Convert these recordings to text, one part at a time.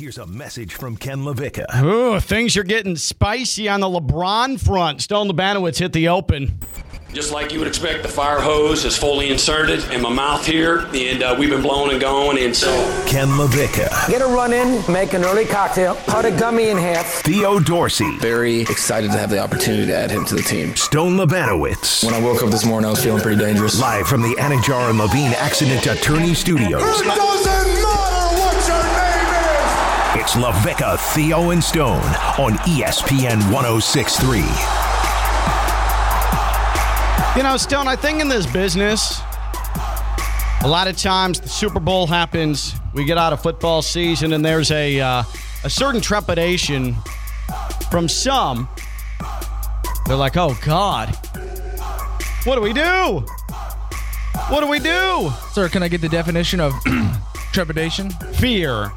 Here's a message from Ken LaVecchia. Ooh, things are getting spicy on the LeBron front. Stone Lebanowitz hit the open. Just like you would expect, the fire hose is fully inserted in my mouth here, and uh, we've been blowing and going, and so. Ken LaVecchia. Get a run in, make an early cocktail, cut a gummy in half. Theo Dorsey. Very excited to have the opportunity to add him to the team. Stone Lebanowitz. When I woke up this morning, I was feeling pretty dangerous. Live from the Anidjar and Levine Accident Attorney Studios. It's LaVecchia, Theo, and Stone on ESPN 1063. You know, Stone, I think in this business, a lot of times the Super Bowl happens, we get out of football season, and there's a, uh, a certain trepidation from some. They're like, oh, God, what do we do? What do we do? Sir, can I get the definition of trepidation? Fear.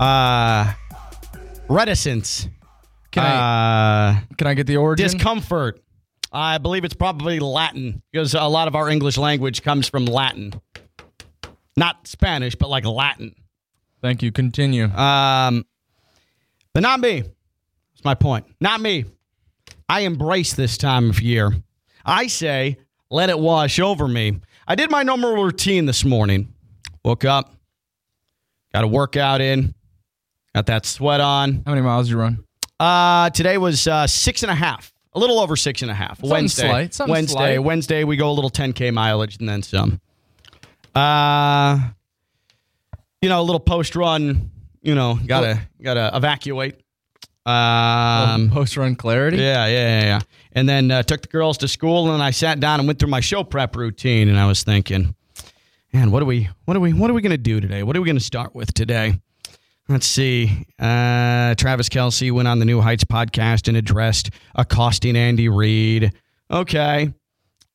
Uh, reticence. Can I uh, can I get the origin? discomfort. I believe it's probably Latin because a lot of our English language comes from Latin. Not Spanish, but like Latin. Thank you. Continue. Um, but not me. That's my point. Not me. I embrace this time of year. I say, let it wash over me. I did my normal routine this morning. Woke up, got a workout in, got that sweat on. How many miles did you run? Uh, today was uh, six and a half, a little over six and a half. Something Wednesday, slight, something Wednesday, slight. Wednesday. We go a little 10k mileage and then some. Uh, you know, a little post run. You know, gotta gotta evacuate. Um, Post run clarity. yeah, yeah, yeah, yeah. And then uh, took the girls to school, and then I sat down and went through my show prep routine, and I was thinking, man, what are we, what are we, what are we gonna do today? What are we gonna start with today? Let's see. Uh, Travis Kelce went on the New Heights podcast and addressed accosting Andy Reid. Okay.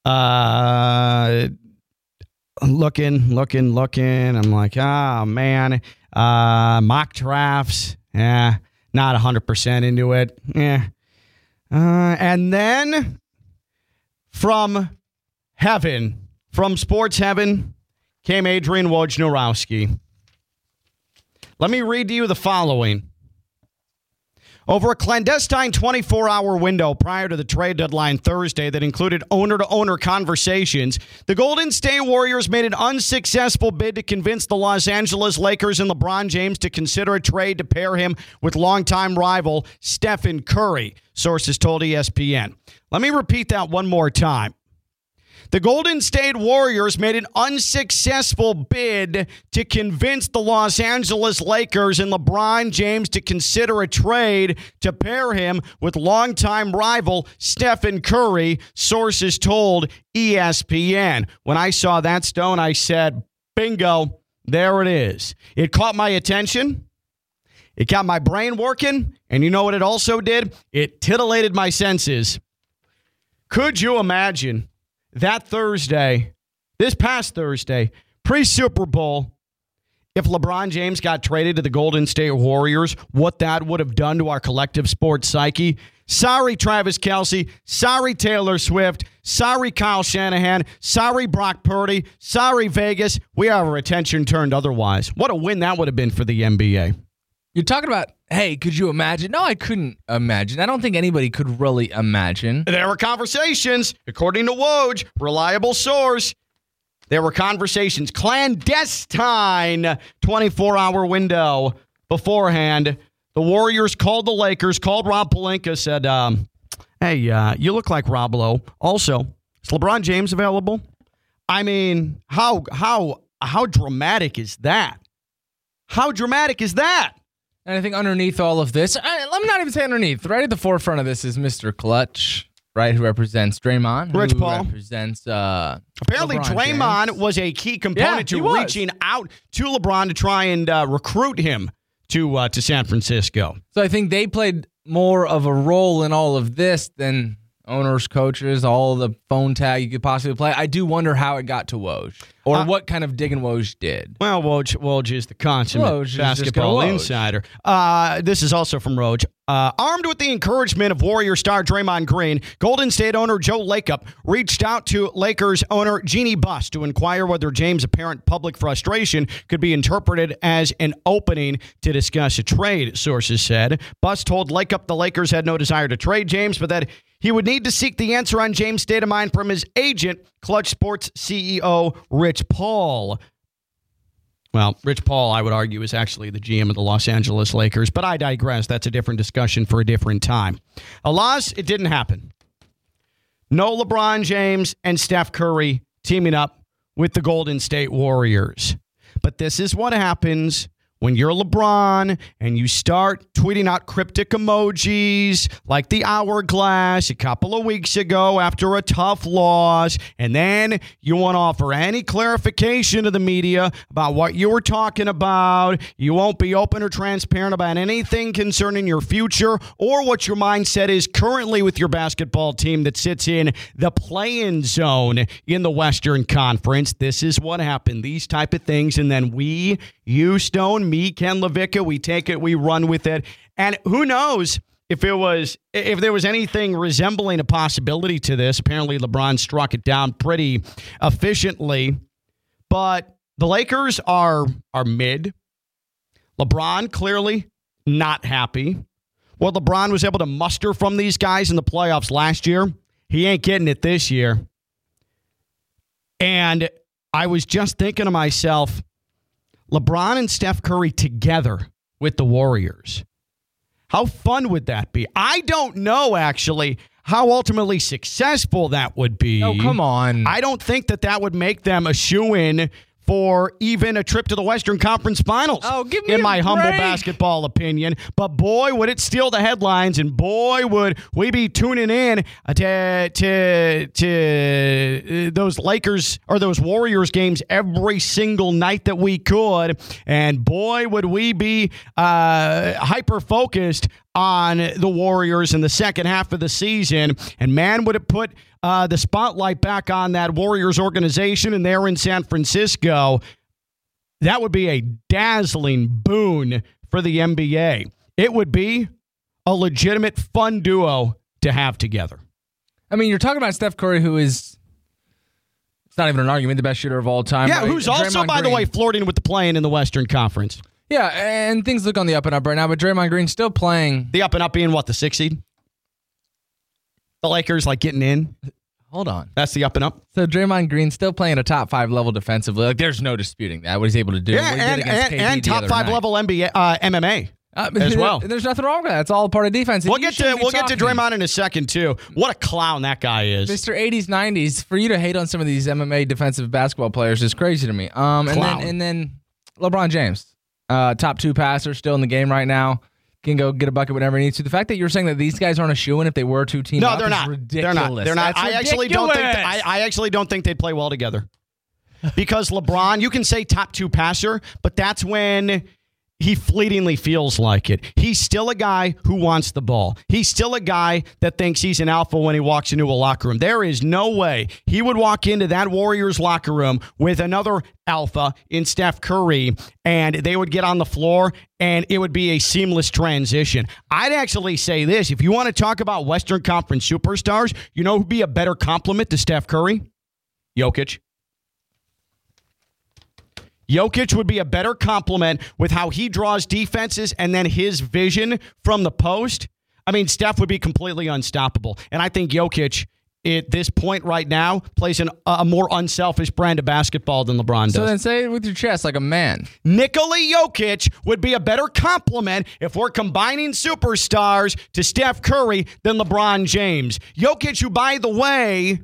Uh, looking, looking, looking. I'm like, oh man. Uh, mock drafts. Yeah, not 100% into it. Yeah. Uh, and then from heaven, from sports heaven, came Adrian Wojnarowski. Let me read to you the following. Over a clandestine 24 hour window prior to the trade deadline Thursday that included owner to owner conversations, the Golden State Warriors made an unsuccessful bid to convince the Los Angeles Lakers and LeBron James to consider a trade to pair him with longtime rival Stephen Curry, sources told ESPN. Let me repeat that one more time. The Golden State Warriors made an unsuccessful bid to convince the Los Angeles Lakers and LeBron James to consider a trade to pair him with longtime rival Stephen Curry, sources told ESPN. When I saw that stone, I said, bingo, there it is. It caught my attention. It got my brain working. And you know what it also did? It titillated my senses. Could you imagine that Thursday, this past Thursday, pre Super Bowl, if LeBron James got traded to the Golden State Warriors, what that would have done to our collective sports psyche? Sorry, Travis Kelce. Sorry, Taylor Swift. Sorry, Kyle Shanahan. Sorry, Brock Purdy. Sorry, Vegas. We have our attention turned otherwise. What a win that would have been for the NBA. You're talking about, hey, could you imagine? No, I couldn't imagine. I don't think anybody could really imagine. There were conversations, according to Woj, reliable source. There were conversations, clandestine 24 hour window beforehand. The Warriors called the Lakers, called Rob Pelinka, said, um, Hey, uh, you look like Rob Lowe. Also, is LeBron James available? I mean, how how how dramatic is that? How dramatic is that? And I think underneath all of this, I, I'm not even saying underneath. Right at the forefront of this is Mr. Clutch, right, who represents Draymond, Rich who Paul. represents. Uh, Apparently, LeBron Draymond James. was a key component Yeah, to was. reaching out to LeBron to try and uh, recruit him to uh, to San Francisco. So I think they played more of a role in all of this than owners, coaches, all the phone tag you could possibly play. I do wonder how it got to Woj or Uh, what kind of digging Woj did. Well, Woj, Woj is the consummate Woj basketball insider. Uh, this is also from Woj. Uh, armed with the encouragement of Warrior star Draymond Green, Golden State owner Joe Lacob reached out to Lakers owner Jeannie Buss to inquire whether James' apparent public frustration could be interpreted as an opening to discuss a trade, sources said. Buss told Lacob the Lakers had no desire to trade James, but that he would need to seek the answer on James' state of mind from his agent, Clutch Sports CEO Rich Paul. Well, Rich Paul, I would argue, is actually the GM of the Los Angeles Lakers, but I digress. That's a different discussion for a different time. Alas, it didn't happen. No LeBron James and Steph Curry teaming up with the Golden State Warriors. But this is what happens when you're LeBron and you start tweeting out cryptic emojis like the hourglass a couple of weeks ago after a tough loss, and then you want to offer any clarification to the media about what you were talking about. You won't be open or transparent about anything concerning your future or what your mindset is currently with your basketball team that sits in the play-in zone in the Western Conference. This is what happened. These type of things, and then we, you, Stone, me, Ken LaVecchia, we take it, we run with it, and who knows? If it was, if there was anything resembling a possibility to this, apparently LeBron struck it down pretty efficiently. But the Lakers are are mid. LeBron clearly not happy. What LeBron was able to muster from these guys in the playoffs last year, he ain't getting it this year. And I was just thinking to myself, LeBron and Steph Curry together with the Warriors. How fun would that be? I don't know actually how ultimately successful that would be. Oh, come on. I don't think that that would make them a shoe in for even a trip to the Western Conference Finals. Oh, give me in my humble basketball opinion. But boy, would it steal the headlines, and boy, would we be tuning in to to to uh, those Lakers or those Warriors games every single night that we could. And boy, would we be uh, hyper focused on the Warriors in the second half of the season. And man, would it put uh, the spotlight back on that Warriors organization and they're in San Francisco. That would be a dazzling boon for the NBA. It would be a legitimate fun duo to have together. I mean, you're talking about Steph Curry, who is. It's not even an argument, the best shooter of all time. Yeah, right? who's also, Draymond by the way, flirting with the play-in in the Western Conference. Yeah, and things look on the up and up right now, but Draymond Green's still playing. The up and up being what the six seed. The Lakers like getting in. Hold on. That's the up and up. So Draymond Green's still playing a top five level defensively. Like, there's no disputing that. What he's able to do. Yeah, What he did and, and, and top five night. level NBA uh, MMA. Uh, as well. There's nothing wrong with that. It's all part of defense. And We'll get to we'll get to. Draymond in a second too. What a clown that guy is. Mr. 80s, 90s. For you to hate on some of these MMA defensive basketball players is crazy to me. Um, and then and then LeBron James, uh, top two passer, still in the game right now. Can go get a bucket whenever he needs to. The fact that you're saying that these guys aren't a shoe in if they were two teams, No, up they're is not. ridiculous. They're not. They're not. That's I actually don't think. ridiculous. I, I actually don't think they'd play well together. Because LeBron, you can say top two passer, but that's when he fleetingly feels like it. He's still a guy who wants the ball. He's still a guy that thinks he's an alpha when he walks into a locker room. There is no way he would walk into that Warriors locker room with another alpha in Steph Curry and they would get on the floor and it would be a seamless transition. I'd actually say this if you want to talk about Western Conference superstars, you know who'd be a better compliment to Steph Curry? Jokic. Jokic would be a better compliment with how he draws defenses and then his vision from the post. I mean, Steph would be completely unstoppable. And I think Jokic, at this point right now, plays an, a more unselfish brand of basketball than LeBron does. So then say it with your chest like a man. Nikola Jokic would be a better compliment if we're combining superstars to Steph Curry than LeBron James. Jokic, who, by the way,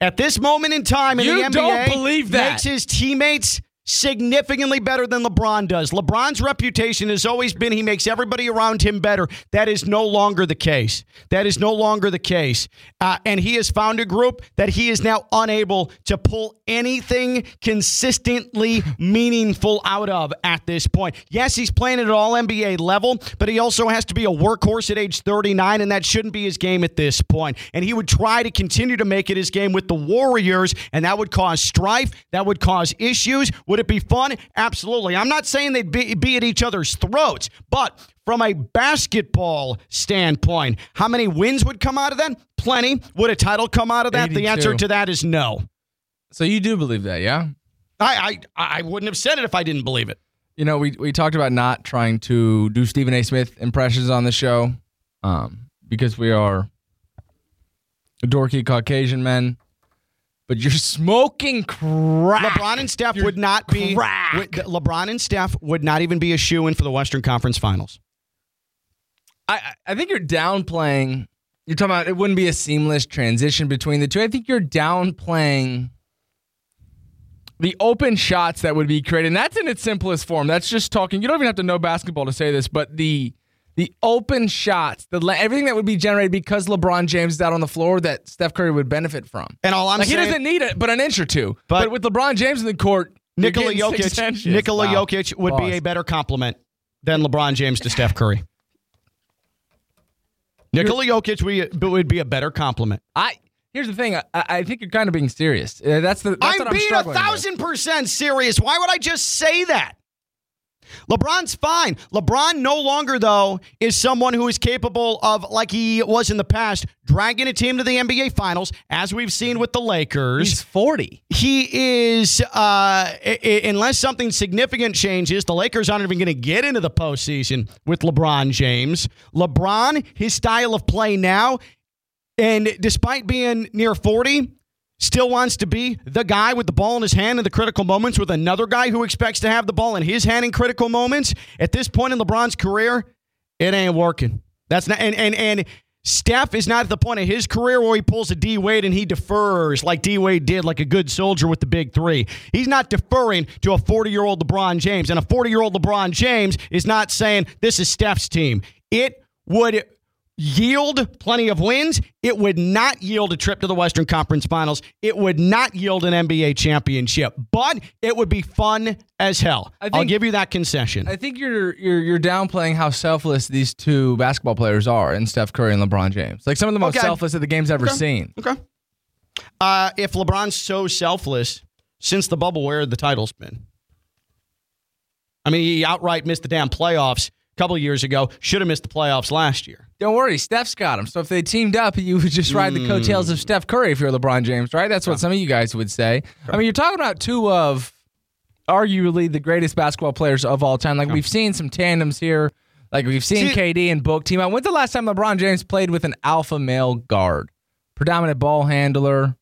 at this moment in time in You the NBA, don't believe that. makes his teammates significantly better than LeBron does. LeBron's reputation has always been he makes everybody around him better. That is no longer the case. That is no longer the case. Uh, and he has found a group that he is now unable to pull anything consistently meaningful out of at this point. Yes, he's playing at all NBA level, but he also has to be a workhorse at age 39, and that shouldn't be his game at this point. And he would try to continue to make it his game with the Warriors, and that would cause strife, that would cause issues. Would it be fun? Absolutely. I'm not saying they'd be, be at each other's throats, but from a basketball standpoint, how many wins would come out of that? Plenty. Would a title come out of that? The answer to that is no. So you do believe that, yeah? I, I I wouldn't have said it if I didn't believe it. You know, we we talked about not trying to do Stephen A. Smith impressions on the show, um, because we are dorky Caucasian men. But you're smoking crack. LeBron and Steph You're would not be. crack. would- LeBron and Steph would not even be a shoe in for the Western Conference Finals. I I- I think you're downplaying. You're talking about it wouldn't be a seamless transition between the two. I think you're downplaying the open shots that would be created. And that's in its simplest form. That's just talking. You don't even have to know basketball to say this, but the the open shots, the everything that would be generated because LeBron James is out on the floor that Steph Curry would benefit from. And all I'm like he doesn't need it, but an inch or two. But- But, with LeBron James in the court, Nikola Jokic. Nikola Wow. Jokic would be a better compliment than LeBron James to Steph Curry. Nikola Jokic would- would be a better compliment. I here's the thing. I, I think you're kind of being serious. Uh, that's the. That's I'm what I'm being a struggling with. thousand percent serious. Why would I just say that? LeBron's fine. LeBron no longer, though, is someone who is capable of, like he was in the past, dragging a team to the NBA Finals, as we've seen with the Lakers. He's 40. he is, uh, i- i- unless something significant changes, the Lakers aren't even going to get into the postseason with LeBron James. LeBron, his style of play now, and despite being near 40, still wants to be the guy with the ball in his hand in the critical moments with another guy who expects to have the ball in his hand in critical moments. At this point in LeBron's career, it ain't working. That's not and and and Steph is not at the point of his career where he pulls a D Wade and he defers like D Wade did, like a good soldier with the big three. He's not deferring to a 40 year old LeBron James. And a 40 year old LeBron James is not saying this is Steph's team. It would yield plenty of wins. It would not yield a trip to the Western Conference Finals. It would not yield an NBA championship, but it would be fun as hell. I I'll give you that concession. I think you're you're you're downplaying how selfless these two basketball players are in Steph Curry and LeBron James. Like some of the most Okay. selfless that the game's ever Okay. seen. okay. Uh, if LeBron's so selfless since the bubble, where the title's been? I mean, he outright missed the damn playoffs a couple of years ago. Should have missed the playoffs last year. Don't worry, Steph's got him. So if they teamed up, you would just ride the coattails of Steph Curry if you're LeBron James, right? That's what some of you guys would say. I mean, you're talking about two of arguably the greatest basketball players of all time. Like we've seen some tandems here. Like we've seen See- KD and Book team up. When's the last time LeBron James played with an alpha male guard? Predominant ball handler,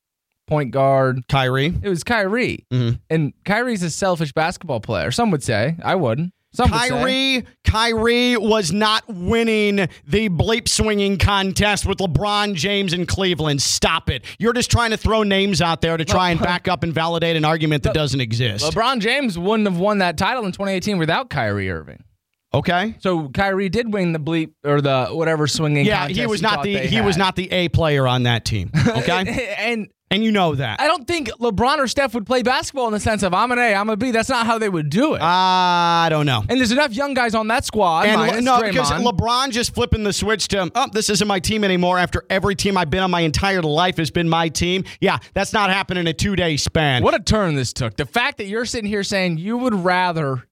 point guard. Kyrie. It was Kyrie. Mhm. And Kyrie's a selfish basketball player. Some would say. I wouldn't. Some. Kyrie, Kyrie was not winning the bleep swinging contest with LeBron James in Cleveland. Stop it. You're just trying to throw names out there to try and back up and validate an argument that doesn't exist. LeBron James wouldn't have won that title in 2018 without Kyrie Irving. Okay. So Kyrie did win the bleep or the whatever swinging. Yeah, contest he was not the he was not the A player on that team. Okay? and and you know that. I don't think LeBron or Steph would play basketball in the sense of I'm an A, I'm a B. That's not how they would do it. I don't know. and there's enough young guys on that squad. And minus no, because LeBron just flipping the switch to, oh, this isn't my team anymore after every team I've been on my entire life has been my team. Yeah, that's not happening in a two day span. what a turn this took. The fact that you're sitting here saying you would rather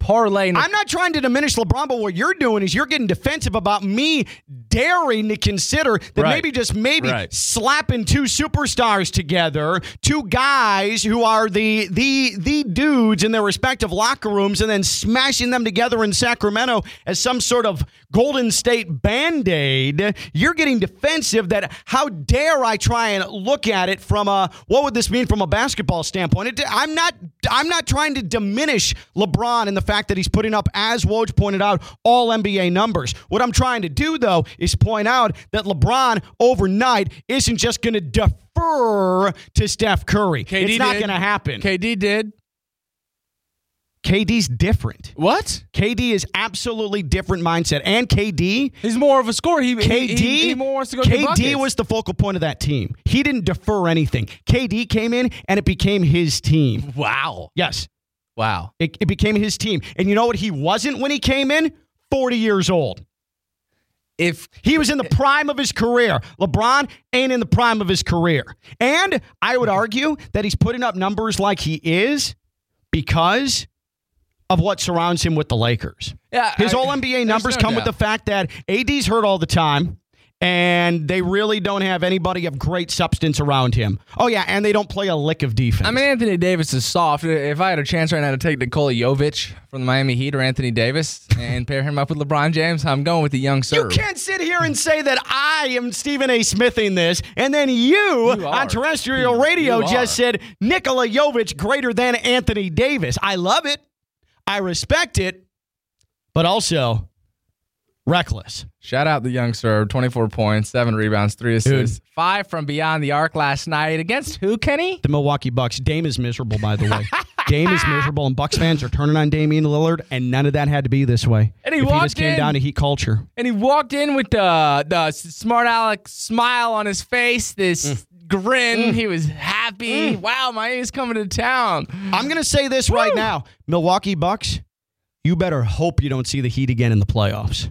parlay. I'm not trying to diminish LeBron, but what you're doing is you're getting defensive about me daring to consider that Right. maybe just maybe Right. slapping two superstars together, two guys who are the the the dudes in their respective locker rooms, and then smashing them together in Sacramento as some sort of Golden State band-aid. You're getting defensive that how dare I try and look at it from a what would this mean from a basketball standpoint? It, I'm not I'm not trying to diminish LeBron and the fact that he's putting up, as Woj pointed out, all NBA numbers. What I'm trying to do though is point out that LeBron overnight isn't just going to defer to Steph Curry. KD it's not going to happen. KD did. KD's different. What? KD is absolutely different mindset. And KD, He's more of a scorer. He, KD, he, he, he more wants to go KD was the focal point of that team. He didn't defer anything. KD came in and it became his team. wow. Yes, Wow. it, it became his team. And you know what he wasn't when he came in? 40 years old. If He was in the prime of his career. LeBron ain't in the prime of his career. And I would argue that he's putting up numbers like he is because of what surrounds him with the Lakers. Yeah, His I- all NBA numbers no come with the fact that AD's hurt all the time. And they really don't have anybody of great substance around him. Oh, yeah, and they don't play a lick of defense. I mean, Anthony Davis is soft. If I had a chance right now to take Nikola Jovic from the Miami Heat or Anthony Davis and pair him up with LeBron James, I'm going with the young sir. You can't sit here and say that I am Stephen A. Smithing this, and then you, You on terrestrial radio You just said Nikola Jovic greater than Anthony Davis. I love it. I respect it, but also reckless. Shout out the young serve. 24 points, seven rebounds, three assists, five from beyond the arc last night against who, Kenny? The Milwaukee Bucks. Dame is miserable, by the way. Dame is miserable, and Bucks fans are turning on Damian Lillard, and none of that had to be this way. And he if he just came in- down to heat culture. And he walked in with the the smart aleck smile on his face, this Mm. Grin. Mm. He was happy. Mm. Wow, Miami's coming to town. I'm going to say this right now Milwaukee Bucks, you better hope you don't see the Heat again in the playoffs.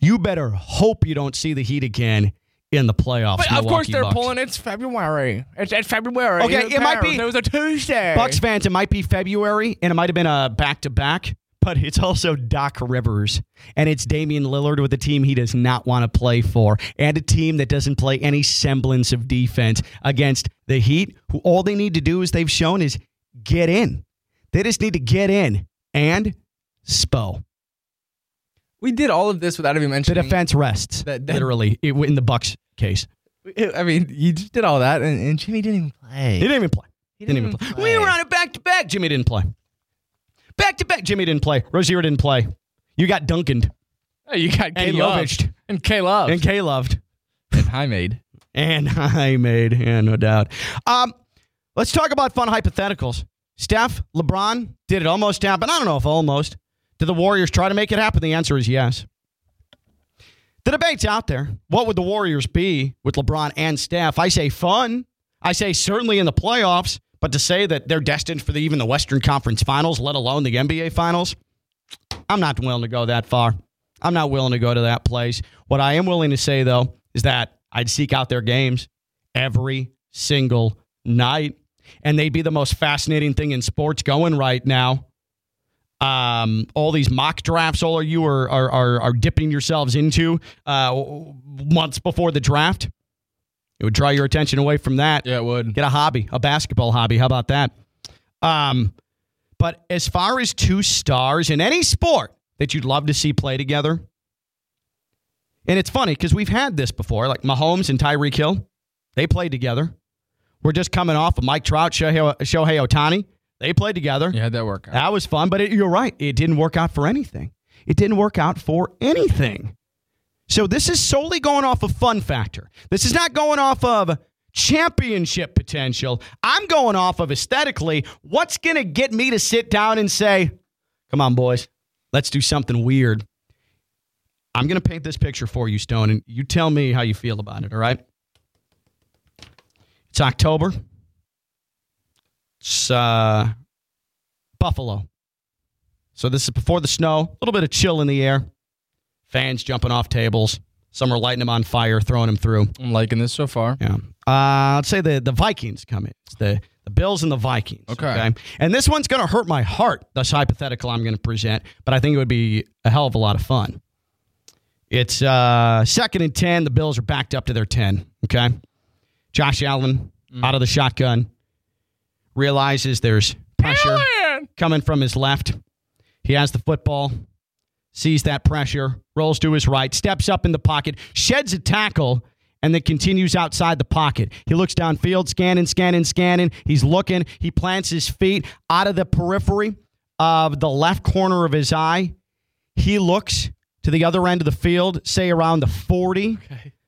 You better hope you don't see the Heat again in the playoffs. But of course they're Bucks. pulling. It's February. It's, it's February. Okay, it might be- It was a Tuesday. Bucks fans, it might be February and it might have been a back to back, but it's also Doc Rivers and it's Damian Lillard with a team he does not want to play for and a team that doesn't play any semblance of defense against the Heat, who all they need to do, as they've shown, is get in. They just need to get in and Spo. We did all of this without even mentioning The defense rests, That- that- literally, it- in the Bucks case. I mean, you just did all that, and, and Jimmy didn't even play. He didn't even play. He didn't, even play. We were on it back to back. Jimmy didn't play. Back to back. Jimmy didn't play. Rozier didn't play. You got Duncan Oh, you got K and Love and K Loved. and K loved and High made. and I made, yeah, no doubt. Um, let's talk about fun hypotheticals. Steph, LeBron, did it almost happen? I don't know if almost. Did the Warriors try to make it happen? The answer is yes. The debate's out there. What would the Warriors be with LeBron and Steph? I say fun. I say certainly in the playoffs, but to say that they're destined for the, even the Western Conference Finals, let alone the NBA Finals, I'm not willing to go that far. I'm not willing to go to that place. What I am willing to say, though, is that I'd seek out their games every single night, and they'd be the most fascinating thing in sports going right now. Um, all these mock drafts, all of you are are are, are dipping yourselves into uh, months before the draft. It would draw your attention away from that. Yeah, it would. Get a hobby, a basketball hobby. How about that? Um, but as far as two stars in any sport that you'd love to see play together, and it's funny because we've had this before, like Mahomes and Tyreek Hill, they played together. We're just coming off of Mike Trout, Shohei, Shohei Ohtani. They played together. Yeah, that work out. That was fun, but it, you're right. It didn't work out for anything. It didn't work out for anything. So this is solely going off of fun factor. This is not going off of championship potential. I'm going off of aesthetically. What's going to get me to sit down and say, come on, boys, let's do something weird? I'm going to paint this picture for you, Stone, and you tell me how you feel about it, all right? It's October. It's uh, Buffalo. So this is before the snow, a little bit of chill in the air. Fans jumping off tables. Some are lighting them on fire, throwing them through. I'm liking this so far. Yeah. Uh, let's say the, the Vikings come in. It's the, the Bills and the Vikings. Okay. And this one's going to hurt my heart, this hypothetical I'm going to present, but I think it would be a hell of a lot of fun. It's uh, second and 10. The Bills are backed up to their 10. Okay. Josh Allen out of the shotgun realizes there's pressure coming from his left. He has the football, sees that pressure, rolls to his right, steps up in the pocket, sheds a tackle, and then continues outside the pocket. He looks downfield, scanning, scanning, scanning. He's looking. He plants his feet out of the periphery of the left corner of his eye. He looks to the other end of the field, say around the 40,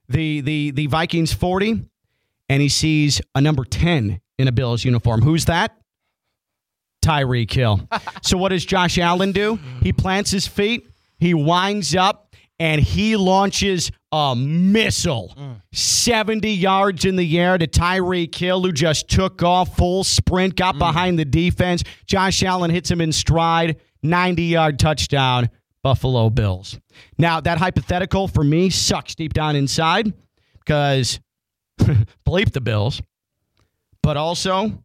the, the, the Vikings 40, and he sees a number 10 in a Bills uniform. Who's that? Tyreek Hill. so what does Josh Allen do? He plants his feet, he winds up, and he launches a missile mm. 70 yards in the air to Tyreek Hill, who just took off full sprint, got mm. behind the defense. Josh Allen hits him in stride, 90 yard touchdown, Buffalo Bills. Now, that hypothetical for me sucks deep down inside because bleep the Bills, but also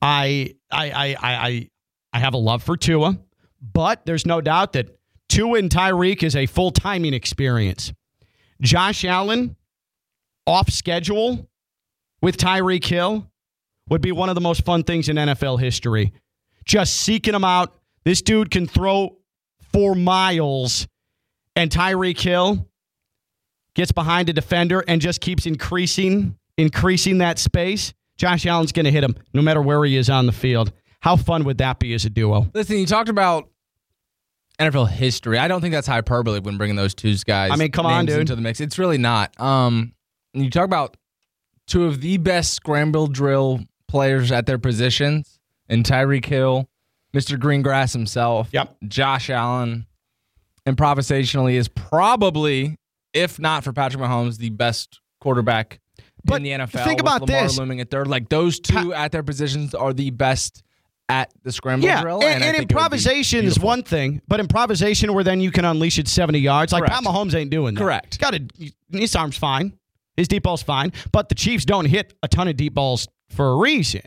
I I I I I, I have a love for Tua, but there's no doubt that Tua and Tyreek is a full timing experience. Josh Allen off schedule with Tyreek Hill would be one of the most fun things in NFL history. Just seeking him out. This dude can throw for miles, and Tyreek Hill gets behind a defender and just keeps increasing, increasing that space. Josh Allen's going to hit him no matter where he is on the field. How fun would that be as a duo? Listen, you talked about NFL history. I don't think that's hyperbole when bringing those two guys. I mean, come on, dude. Into the mix, it's really not. Um, you talk about two of the best scramble drill players at their positions, and Tyreek Hill, Mr. Greengrass himself. Yep. Josh Allen, improvisationally is probably, if not for Patrick Mahomes, the best quarterback But in the NFL. think about Lamar this. looming at third. Like those two at their positions are the best at the scramble Yeah, drill. and, and think it would be improvisation is one thing, but improvisation where then you can unleash it 70 yards. Like Correct. Pat Mahomes ain't doing that. Correct. He's got a, his arm's fine. His deep ball's fine, but the Chiefs don't hit a ton of deep balls for a reason.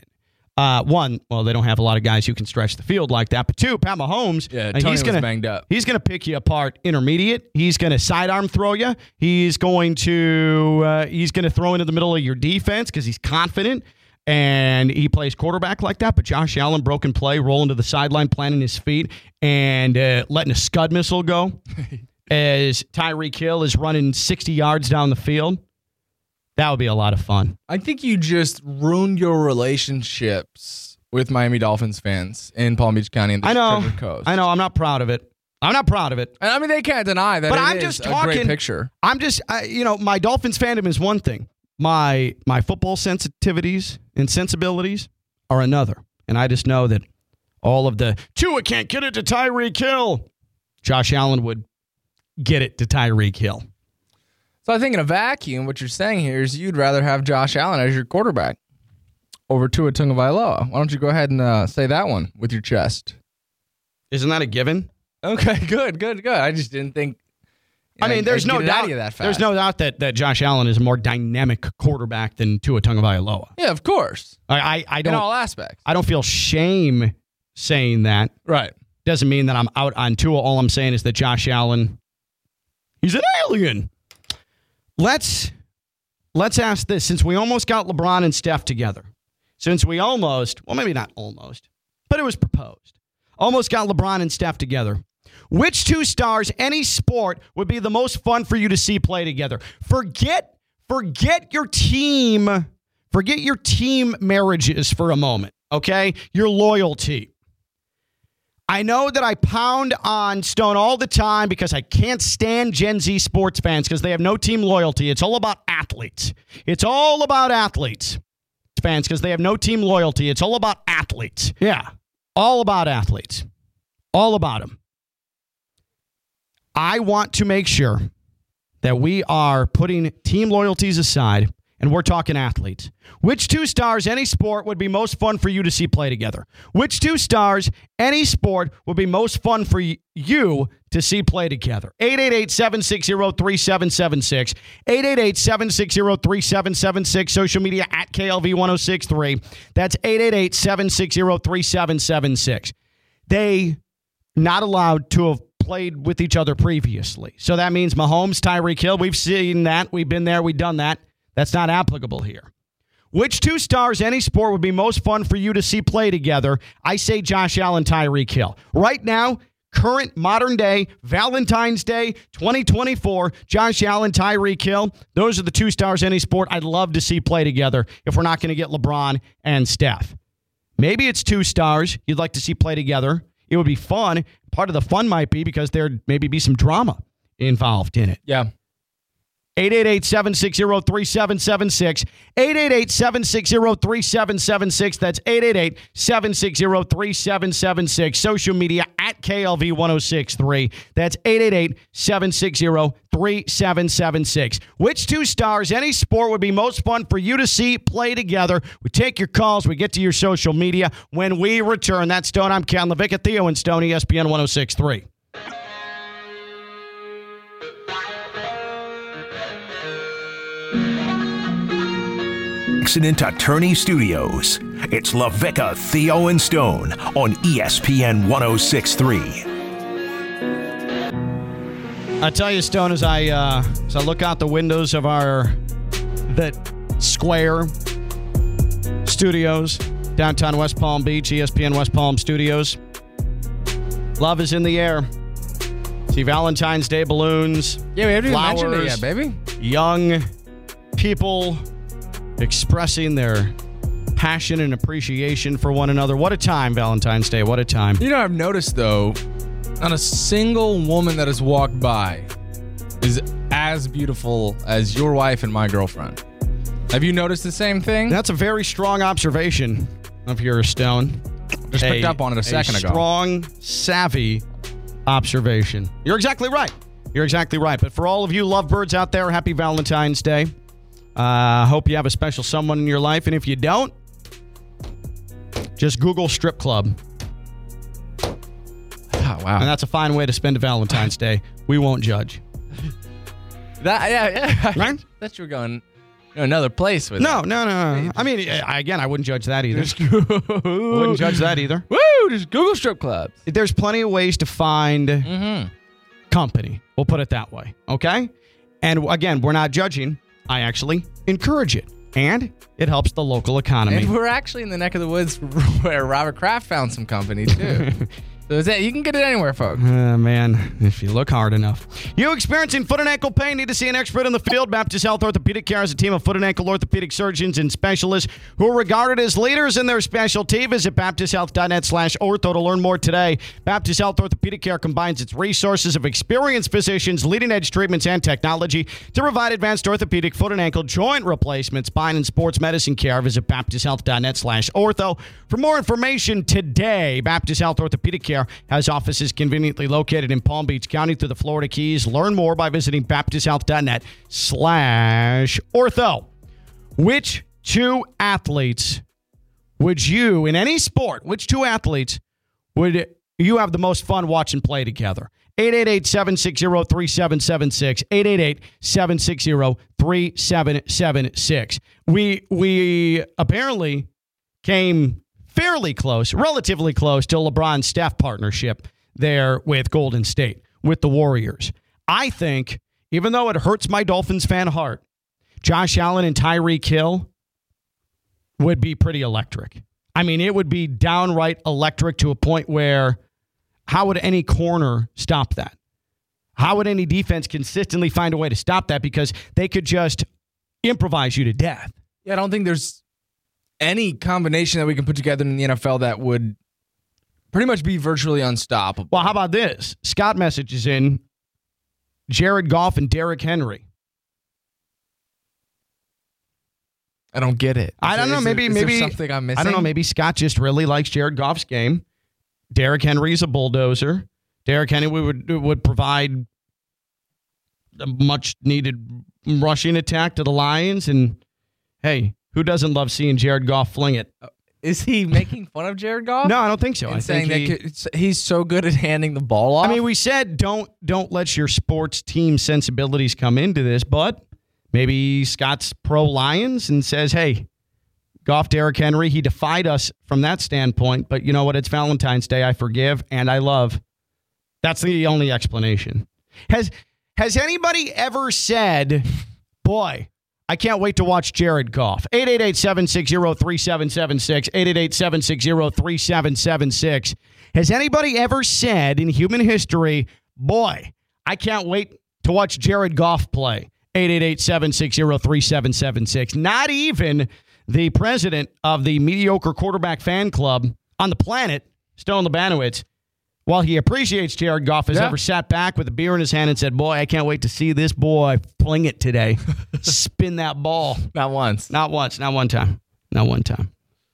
Uh, one, well, they don't have a lot of guys who can stretch the field like that. But two, Pat Mahomes, Yeah, uh, Tony he's gonna banged up. He's gonna pick you apart intermediate. He's gonna sidearm throw you. He's going to uh, he's gonna throw into the middle of your defense because he's confident and he plays quarterback like that. But Josh Allen broken play, rolling to the sideline, planting his feet, and uh, letting a scud missile go as Tyreek Hill is running 60 yards down the field. That would be a lot of fun. I think you just ruined your relationships with Miami Dolphins fans in Palm Beach County and the I know. Treasure Coast. I know. I'm not proud of it. I'm not proud of it. And I mean, they can't deny that. But I'm just talking. great picture. I'm just, I, you know, my Dolphins fandom is one thing. My my football sensitivities and sensibilities are another. And I just know that all of the Tua can't get it to Tyreek Hill. Josh Allen would get it to Tyreek Hill. So I think in a vacuum, what you're saying here is you'd rather have Josh Allen as your quarterback over Tua Tagovailoa. Why don't you go ahead and uh, say that one with your chest? Isn't that a given? Okay, good, good, good. I just didn't think. I mean, there's no get it out doubt. of that fast. There's no doubt that, that Josh Allen is a more dynamic quarterback than Tua Tagovailoa. Yeah, of course. I I, I don't in all aspects. I don't feel shame saying that. Right. Doesn't mean that I'm out on Tua. All I'm saying is that Josh Allen, he's an alien. Let's let's ask this: since we almost got LeBron and Steph together, since we almost, well, maybe not almost, but it was proposed, almost got LeBron and Steph together. Which two stars, any sport, would be the most fun for you to see play together? Forget, forget your team, forget your team marriages for a moment, okay? Your loyalty. I know that I pound on Stone all the time because I can't stand Gen Z sports fans because they have no team loyalty. It's all about athletes. It's all about athletes. Fans because they have no team loyalty. It's all about athletes. Yeah. All about athletes. All about them. I want to make sure that we are putting team loyalties aside and we're talking athletes. Which two stars, any sport, would be most fun for you to see play together? Which two stars, any sport, would be most fun for you to see play together? 888 760 3776. 888 760 3776. Social media at KLV 1063. That's 888 760 3776. They not allowed to have played with each other previously. So that means Mahomes, Tyreek Hill, we've seen that. We've been there, we've done that. That's not applicable here. Which two stars, any sport, would be most fun for you to see play together? I say Josh Allen, Tyreek Hill. Right now, current modern day, Valentine's Day 2024, Josh Allen, Tyreek Hill. Those are the two stars, any sport I'd love to see play together if we're not going to get LeBron and Steph. Maybe it's two stars you'd like to see play together. It would be fun. Part of the fun might be because there'd maybe be some drama involved in it. Yeah. 888-760-3776. 888-760-3776. That's 888-760-3776. Social media at KLV1063. That's 888-760-3776. Which two stars, any sport would be most fun for you to see play together? We take your calls. We get to your social media when we return. That's Stone. I'm Ken Levick Theo and Stone, ESPN 1063. Accident Attorney Studios. It's LaVecchia, Theo, and Stone on ESPN 1063. I tell you, Stone, as I uh, as I look out the windows of our that square studios downtown West Palm Beach, ESPN West Palm Studios, love is in the air. See Valentine's Day balloons, Yeah, we haven't even mentioned it Flowers. yet, baby. young people expressing their passion and appreciation for one another. What a time, Valentine's Day! What a time. You know, I've noticed though, not a single woman that has walked by is as beautiful as your wife and my girlfriend. Have you noticed the same thing? That's a very strong observation of yours, Stone. Just picked up on it a second ago. Strong, savvy observation. You're exactly right. You're exactly right. But for all of you lovebirds out there, happy Valentine's Day. Uh, I hope you have a special someone in your life. And if you don't, just Google strip club. Oh, wow. And that's a fine way to spend a Valentine's Day. We won't judge. That yeah yeah. Right? That you were going another place with No, it. no, no. no. I mean, I- again, I wouldn't judge that either. wouldn't judge that either. Woo! Just Google strip clubs. there's plenty of ways to find Mm-hmm. company. We'll put it that way. Okay. And again, we're not judging. I actually encourage it. And it helps the local economy. And we're actually in the neck of the woods where Robert Kraft found some company too. so is that, you can get it anywhere, folks. Uh, man, if you look hard enough. You experiencing foot and ankle pain? Need to see an expert in the field? Baptist Health Orthopedic Care is a team of foot and ankle orthopedic surgeons and specialists who are regarded as leaders in their specialty. Visit baptisthealth.net slash ortho to learn more today. Baptist Health Orthopedic Care combines its resources of experienced physicians, leading edge treatments, and technology to provide advanced orthopedic foot and ankle joint replacement, spine, and sports medicine care. Visit baptisthealth.net slash ortho. For more information today, Baptist Health Orthopedic Care has offices conveniently located in Palm Beach County through the Florida Keys. Learn more by visiting baptisthealth.net slash ortho. Which two athletes would you, in any sport, which two athletes would you have the most fun watching play together? 888-760-3776. 888-760-3776. We we apparently came fairly close, relatively close to LeBron's Steph partnership there with Golden State, with the Warriors. I think, even though it hurts my Dolphins fan heart, Josh Allen and Tyreek Hill would be pretty electric. I mean, it would be downright electric to a point where how would any corner stop that? How would any defense consistently find a way to stop that? Because they could just improvise you to death. Yeah, I don't think there's any combination that we can put together in the NFL that would pretty much be virtually unstoppable. Well, how about this? Scott messages in Jared Goff and Derrick Henry. I don't get it. I don't Is know. Maybe is there maybe something I'm missing. I don't know. Maybe Scott just really likes Jared Goff's game. Derrick Henry's a bulldozer. Derrick Henry would would provide a much needed rushing attack to the Lions. And hey, who doesn't love seeing Jared Goff fling it? Is he making fun of Jared Goff? No, I don't think so. I saying think that he- he's so good at handing the ball off. I mean, we said don't don't let your sports team sensibilities come into this, but maybe Scott's pro Lions and says, "Hey, Goff, Derrick Henry, he defied us from that standpoint, but you know what? It's Valentine's Day. I forgive and I love." That's the only explanation. Has has anybody ever said, "Boy, I can't wait to watch Jared Goff. 888-760-3776, 888-760-3776. Has anybody ever said in human history, boy, I can't wait to watch Jared Goff play? 888-760-3776. Not even the president of the mediocre quarterback fan club on the planet, Stone Labanowitz, while he appreciates Jared Goff, has Yeah. ever sat back with a beer in his hand and said, Boy, I can't wait to see this boy fling it today. Spin that ball. Not once. Not once, not one time. Not one time.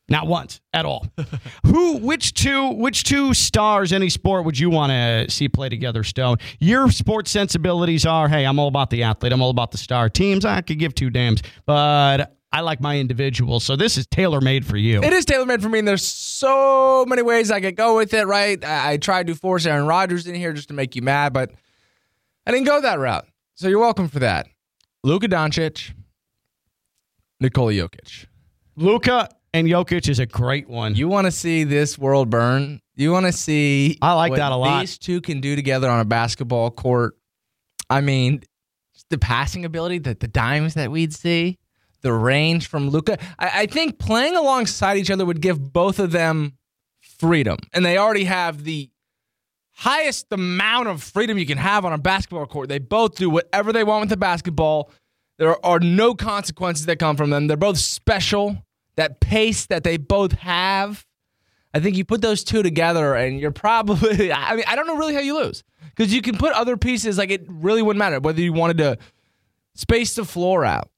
Not once at all. Who which two which two stars any sport would you want to see play together, Stone? Your sports sensibilities are, hey, I'm all about the athlete. I'm all about the star teams. I could give two damns, but I like my individual. So this is tailor made for you. It is tailor made for me, and there's so many ways I could go with it, right? I, I tried to force Aaron Rodgers in here just to make you mad, but I didn't go that route. So you're welcome for that. Luka Doncic, Nikola Jokic. Luka and Jokic is a great one. You want to see this world burn? You want to see I like what that a lot. These two can do together on a basketball court. I mean, the passing ability, the, the dimes that we'd see, the range from Luka. I, I think playing alongside each other would give both of them freedom, and they already have the highest amount of freedom you can have on a basketball court. They both do whatever they want with the basketball. There are no consequences that come from them. They're both special. That pace that they both have. I think you put those two together and you're probably, I mean, I don't know really how you lose because you can put other pieces, like it really wouldn't matter whether you wanted to space the floor out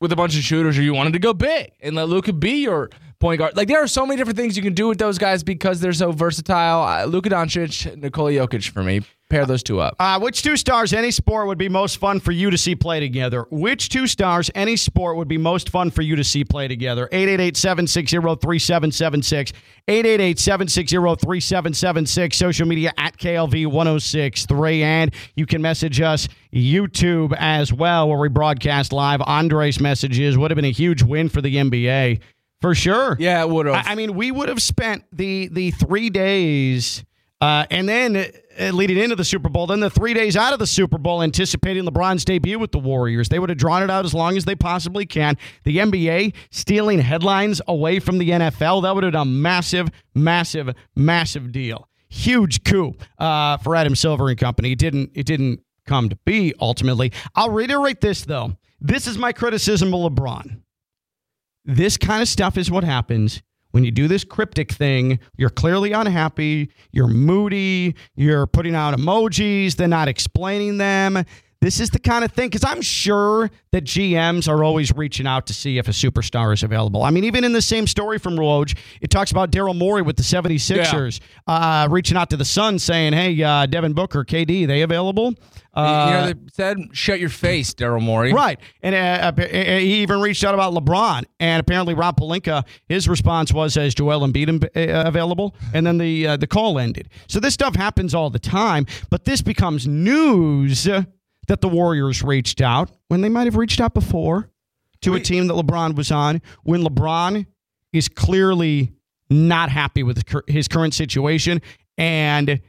with a bunch of shooters or you wanted to go big and let Luka be your point guard. Like there are so many different things you can do with those guys because they're so versatile. Uh, Luka Doncic, Nikola Jokic for me. Pair those two up. Uh, which two stars any sport would be most fun for you to see play together? Which two stars any sport would be most fun for you to see play together? 888-760-3776. 888-760-3776. Social media at KLV1063. And you can message us YouTube as well where we broadcast live. Andres messages would have been a huge win for the NBA. For sure. Yeah, it would have. I, I mean, we would have spent the the three days, uh, and then uh, leading into the Super Bowl, then the three days out of the Super Bowl, anticipating LeBron's debut with the Warriors. They would have drawn it out as long as they possibly can. The NBA stealing headlines away from the NFL that would have been a massive, massive, massive deal. Huge coup uh, for Adam Silver and company. It didn't. It didn't come to be ultimately. I'll reiterate this though. This is my criticism of LeBron this kind of stuff is what happens when you do this cryptic thing. You're clearly unhappy, you're moody, you're putting out emojis, they're not explaining them. This is the kind of thing because I'm sure that GMs are always reaching out to see if a superstar is available. I mean, even in the same story from Woj, it talks about Daryl Morey with the 76ers uh, reaching out to the Suns saying, hey, uh, Devin Booker, KD, they available? Uh, you know, they said, shut your face, Daryl Morey. Right. And uh, uh, he even reached out about LeBron. And apparently, Rob Pelinka, his response was, "Is Joel Embiid uh, available?" And then the uh, the call ended. So this stuff happens all the time. But this becomes news that the Warriors reached out when they might have reached out before to a team that LeBron was on. When LeBron is clearly not happy with his current situation and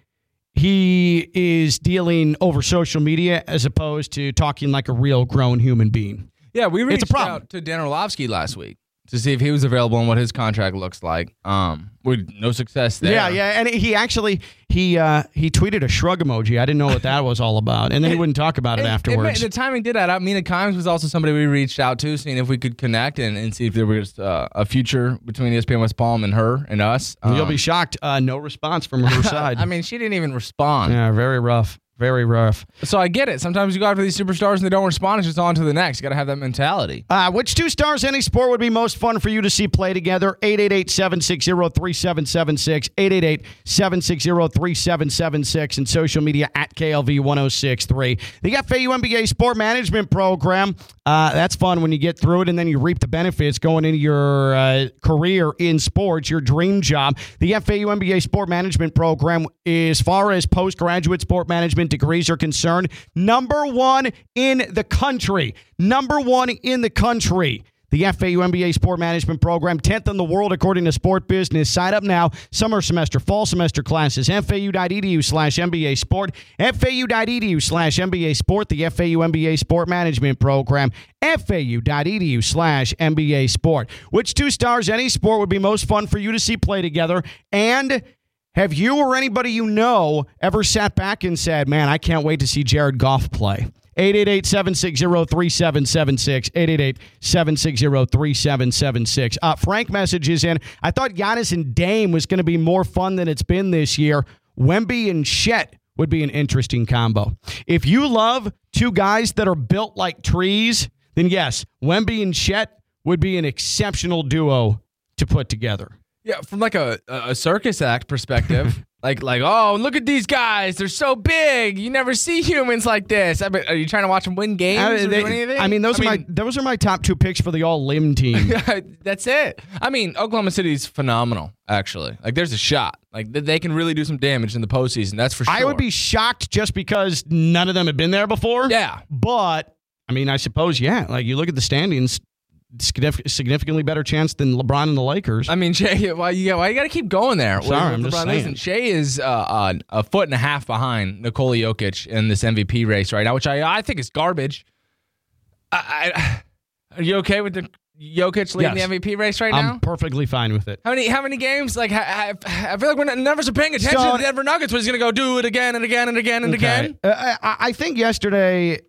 he is dealing over social media as opposed to talking like a real grown human being. Yeah, we It's a reached problem. out to Dan Orlovsky last week to see if he was available and what his contract looks like. Um, with no success there. Yeah, yeah, and he actually he uh, he tweeted a shrug emoji. I didn't know what that was all about, and then he wouldn't talk about it, It- it afterwards. ma- the timing did that. up. Mina Kimes was also somebody we reached out to, seeing if we could connect and, and see if there was uh, a future between ESPN West Palm and her and us. You'll Um, be shocked. Uh, no response from her side. I mean, she didn't even respond. yeah, very rough. Very rough. So I get it. Sometimes you go after these superstars and they don't respond. It's just on to the next. You got to have that mentality. Uh, which two stars in any sport would be most fun for you to see play together? 888-760-3776, 888-760-3776, and social media at KLV1063. The FAU MBA Sport Management Program, uh, that's fun when you get through it and then you reap the benefits going into your uh, career in sports, your dream job. The FAU MBA Sport Management Program, as far as postgraduate sport management degrees are concerned, number one in the country. Number one in the country. The FAU MBA Sport Management Program, 10th in the world according to Sport Business. Sign up now. Summer semester, fall semester classes. FAU.edu slash MBA Sport. FAU.edu slash MBA Sport. The FAU MBA Sport Management Program. FAU.edu slash MBA Sport. Which two stars any sport would be most fun for you to see play together? And have you or anybody you know ever sat back and said, man, I can't wait to see Jared Goff play? 888-760-3776. 888-760-3776. Uh, Frank messages in, I thought Giannis and Dame was going to be more fun than it's been this year. Wemby and Chet would be an interesting combo. If you love two guys that are built like trees, then yes, Wemby and Chet would be an exceptional duo to put together. Yeah, from like a, a circus act perspective, like like oh look at these guys, they're so big. You never see humans like this. I mean, are you trying to watch them win games I, or they- do anything? I mean, those are my those are my top two picks for the all limb team. That's it. I mean, Oklahoma City's phenomenal. Actually, like there's a shot. Like they can really do some damage in the postseason. That's for sure. I would be shocked just because none of them have been there before. Yeah. But I mean, I suppose yeah. Like you look at the standings, significantly better chance than LeBron and the Lakers. I mean, Shai, why you why you got to keep going there? Sorry, I'm With just LeBron, saying. listen, Shai is uh, uh, a foot and a half behind Nikola Jokic in this MVP race right now, which I I think is garbage. I, I, are you okay with the Jokic leading Yes. the MVP race right now? I'm perfectly fine with it. How many how many games? Like I, I, I feel like we're not, none of us are paying attention So- to the Denver Nuggets. But he's gonna go do it again and again and again and again. Uh, I, I think yesterday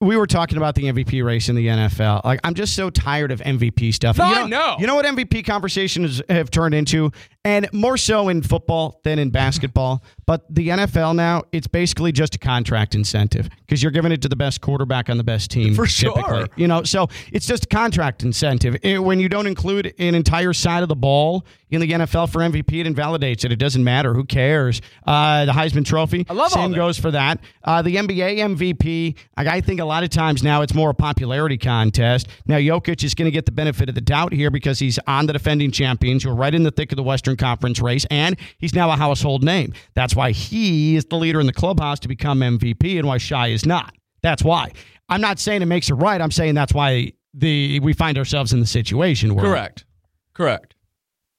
we were talking about the MVP race in the NFL. Like, I'm just so tired of MVP stuff. No, you I know. You know what MVP conversations have turned into, and more so in football than in basketball. But the NFL now, it's basically just a contract incentive because you're giving it to the best quarterback on the best team. For sure. typically. You know, so it's just a contract incentive. It- when you don't include an entire side of the ball in the NFL for MVP, it invalidates it. It doesn't matter. Who cares? Uh, the Heisman Trophy. I love all same goes for that. Uh, the NBA MVP, I, I think a lot of times now it's more a popularity contest. Now, Jokic is going to get the benefit of the doubt here because he's on the defending champions. We're right in the thick of the Western Conference race, and he's now a household name. That's why he is the leader in the clubhouse to become MVP and why Shai is not. That's why. I'm not saying it makes it right. I'm saying that's why the we find ourselves in the situation. We're. Correct. Correct.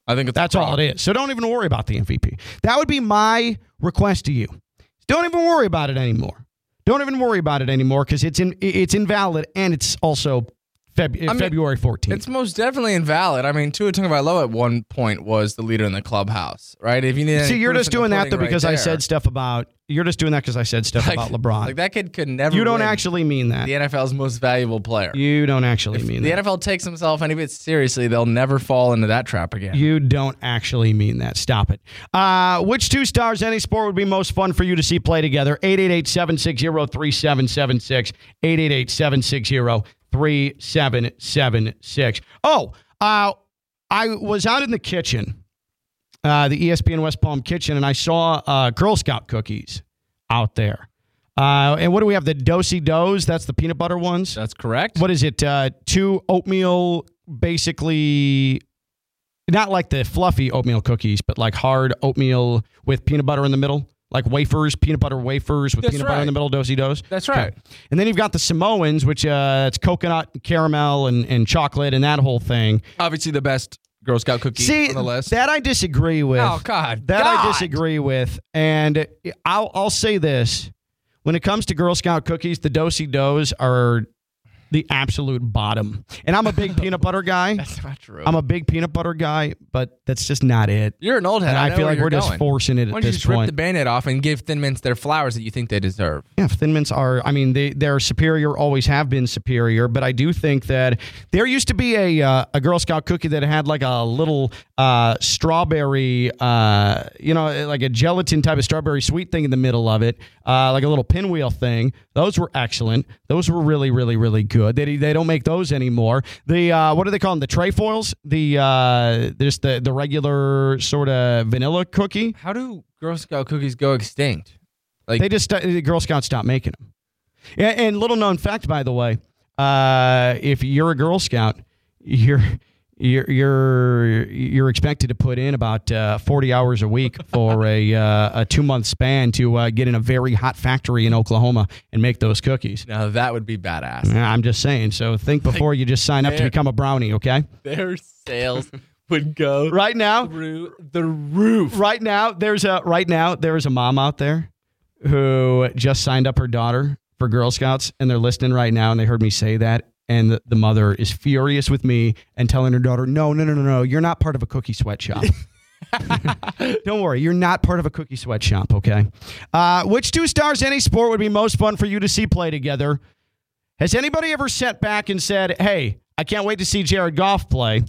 I think That's all it is. So don't even worry about the MVP. That would be my request to you. Don't even worry about it anymore. Don't even worry about it anymore because it's in it's invalid and it's also Feb- mean, February 14th. It's most definitely invalid. I mean, Tua Tagovailoa at one point was the leader in the clubhouse, right? If you need, See, you're just doing that though right because I said stuff about you're just doing that because I said stuff Like- about LeBron. Like that kid could never. you don't actually mean that. the NFL's most valuable player. You don't actually mean the that. The NFL takes himself any bit seriously, they'll never fall into that trap again. You don't actually mean that. Stop it. Uh, which two stars any sport would be most fun for you to see play together? 888 760 3776. 888 760 3776. Oh, uh, I was out in the kitchen, uh, the ESPN West Palm kitchen, and I saw uh, Girl Scout cookies out there. Uh, and what do we have? The Do-si-dos? That's the peanut butter ones? That's correct. what is it? Uh, two oatmeal, basically, not like the fluffy oatmeal cookies, but like hard oatmeal with peanut butter in the middle, like wafers, peanut butter wafers with That's peanut butter in the middle. Do-si-dos. That's right. And then you've got the Samoans, which uh, it's coconut, caramel, and, and chocolate, and that whole thing. Obviously, the best Girl Scout cookie See, on the list. that I disagree with. Oh, God. that I disagree with, and I'll I'll say this: when it comes to Girl Scout cookies, the Do-si-dos are the absolute bottom. And I'm a big peanut butter guy. That's not true. I'm a big peanut butter guy, but that's just not it. you're an old head. And I, know feel like we're you're just going. forcing it Why don't you this just rip the band-aid off and give Thin Mints their flowers that you think they deserve? Yeah, Thin Mints are. I mean, they they're superior. Always have been superior. But I do think that there used to be a uh, a Girl Scout cookie that had like a little uh, strawberry, uh, you know, like a gelatin type of strawberry sweet thing in the middle of it, uh, like a little pinwheel thing. Those were excellent. Those were really, really, really good. They they don't make those anymore. The uh, what do they call them? The trefoils. The uh, just the the regular sort of vanilla cookie. How do Girl Scout cookies go extinct? Like They just the Girl Scouts stopped making them. Yeah, and little known fact, by the way, uh, if you're a Girl Scout, you're you're you're you're expected to put in about uh, 40 hours a week for a uh, a two month span to uh, get in a very hot factory in Oklahoma and make those cookies. now that would be badass. Yeah, I'm just saying. So think before you just sign up to become a brownie. Okay. Their sales would go Right now, through the roof. right now there's a right now there is a mom out there who just signed up her daughter for Girl Scouts and they're listening right now and they heard me say that and the, the mother is furious with me and telling her daughter no no no no no you're not part of a cookie sweatshop. Don't worry you're not part of a cookie sweatshop okay? Uh, which two stars any sport would be most fun for you to see play together? Has anybody ever sat back and said hey I can't wait to see Jared Goff play.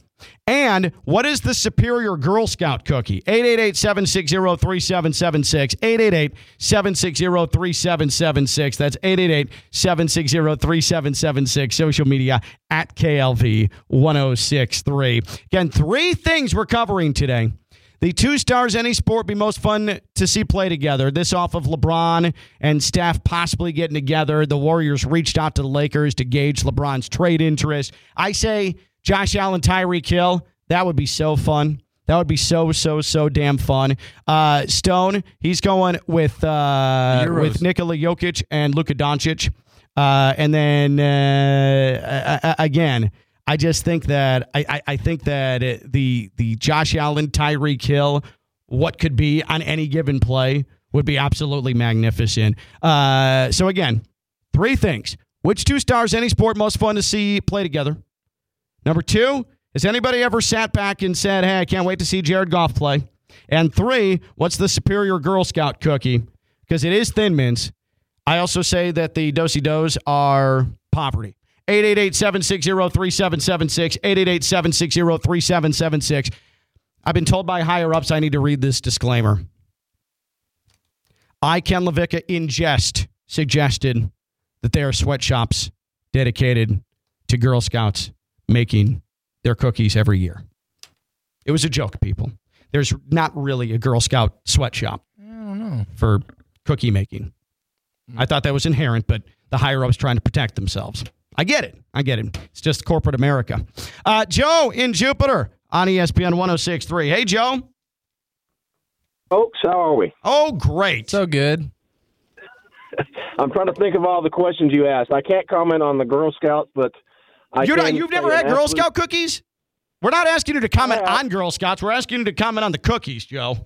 And what is the superior Girl Scout cookie? 888 760 3776. 888 760 3776. That's 888 760 3776. Social media at KLV 1063. Again, three things we're covering today. The two stars any sport be most fun to see play together. This off of LeBron and Steph possibly getting together. The Warriors reached out to the Lakers to gauge LeBron's trade interest. I say Josh Allen, Tyreek Hill. That would be so fun. That would be so so so damn fun. Uh, Stone, he's going with uh, Euros. with Nikola Jokic and Luka Doncic, uh, and then uh, again, I just think that I, I, I think that it- the the Josh Allen, Tyreek Hill, what could be on any given play would be absolutely magnificent. Uh, so again, three things: which two stars any sport most fun to see play together? Number two, has anybody ever sat back and said, "Hey, I can't wait to see Jared Goff play"? And three, what's the superior Girl Scout cookie? Because it is Thin Mints. I also say that the Do-si-dos are poverty. 888-760-3776, 888-760-3776. I've been told by higher ups I need to read this disclaimer. I, Ken LaVecchia, in jest, suggested that there are sweatshops dedicated to Girl Scouts making their cookies every year. It was a joke, people. There's not really a Girl Scout sweatshop for cookie making. I thought that was inherent, but the higher ups trying to protect themselves. I get it. I get it. It's just corporate America. Uh, Joe in Jupiter on ESPN 1063. Hey, Joe. Folks, how are we? Oh, great. So good. I'm trying to think of all the questions you asked. I can't comment on the Girl Scouts, but I You're can not, you've never an had Girl absolute- Scout cookies? We're not asking you to comment I have. on Girl Scouts. We're asking you to comment on the cookies, Joe.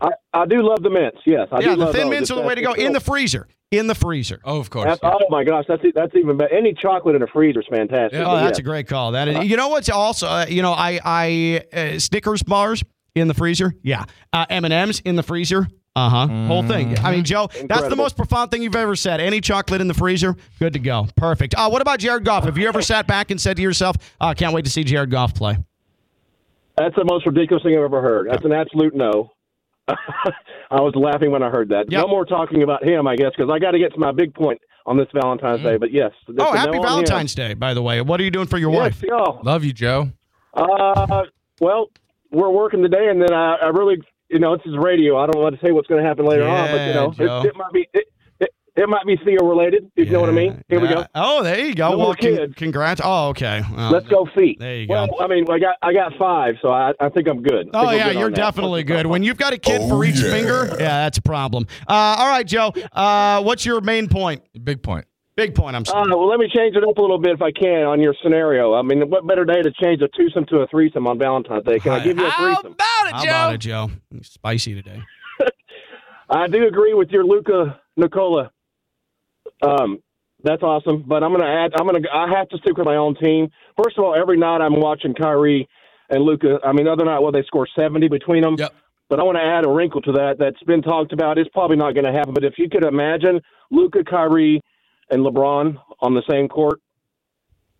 I, I do love the mints. Yes, I yeah, do the love thin those. mints are the way to go. it's In the freezer. In the freezer. Oh, of course. That's, oh my gosh, that's that's even better. Any chocolate in a freezer is fantastic. Oh, that's yeah. a great call. That is, you know what's also, uh, you know, I I uh, Snickers bars in the freezer. Yeah, uh, M and M's in the freezer. Uh huh. Whole thing. I mean, Joe, that's the most profound thing you've ever said. Any chocolate in the freezer, good to go. Perfect. Uh, what about Jared Goff? Have you ever sat back and said to yourself, "I can't wait to see Jared Goff play"? That's the most ridiculous thing I've ever heard. That's an absolute no. I was laughing when I heard that. Yep. No more talking about him, I guess, because I got to get to my big point on this Valentine's Day. But yes, Oh, happy no. Valentine's Day, by the way. What are you doing for your Yes, wife? yeah. Love you, Joe. Uh, well, we're working today, and then I, I really, you know, this is radio. I don't want to say what's going to happen later on, but you know, it, it might be. It, it, it might be Theo related. If you know what I mean. Here we go. Oh, there you go. No well, more con- congrats. Oh, okay. Well, Let's go feet. There you go. Well, I mean, I got I got five, so I, I think I'm good. Oh yeah, good you're that. definitely good. When you've got a kid for each finger, yeah, that's a problem. Uh, all right, Joe. Uh, what's your main point? Big point. Big point. I'm Uh, sorry. well, let me change it up a little bit if I can on your scenario. I mean, what better day to change a twosome to a threesome on Valentine's Day? Can I give you a threesome? How about it, Joe? How about it, Joe? Spicy today. I do agree with your Luka Nikola. Um, that's awesome, but I'm gonna add. I'm gonna. I have to stick with my own team. First of all, every night I'm watching Kyrie and Luka. I mean, the other night, well, they score 70 between them. Yep. But I want to add a wrinkle to that that's been talked about. It's probably not going to happen, but if you could imagine Luka, Kyrie, and LeBron on the same court,